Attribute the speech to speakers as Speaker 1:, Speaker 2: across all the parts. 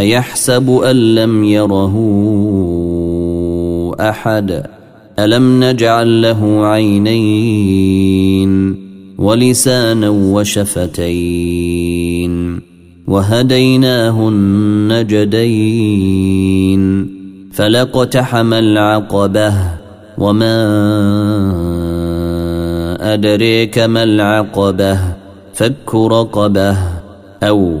Speaker 1: أيحسب أن لم يره أحد؟ ألم نجعل له عينين ولسانا وشفتين وهديناه النجدين فلاقتحم العقبة وما أدريك ما العقبة؟ فك رقبة أو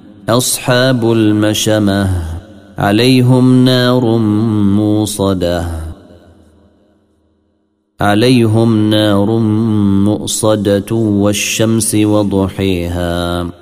Speaker 1: أصحاب المشمة عليهم نار موصدة. عليهم نار مؤصدة والشمس وضحيها.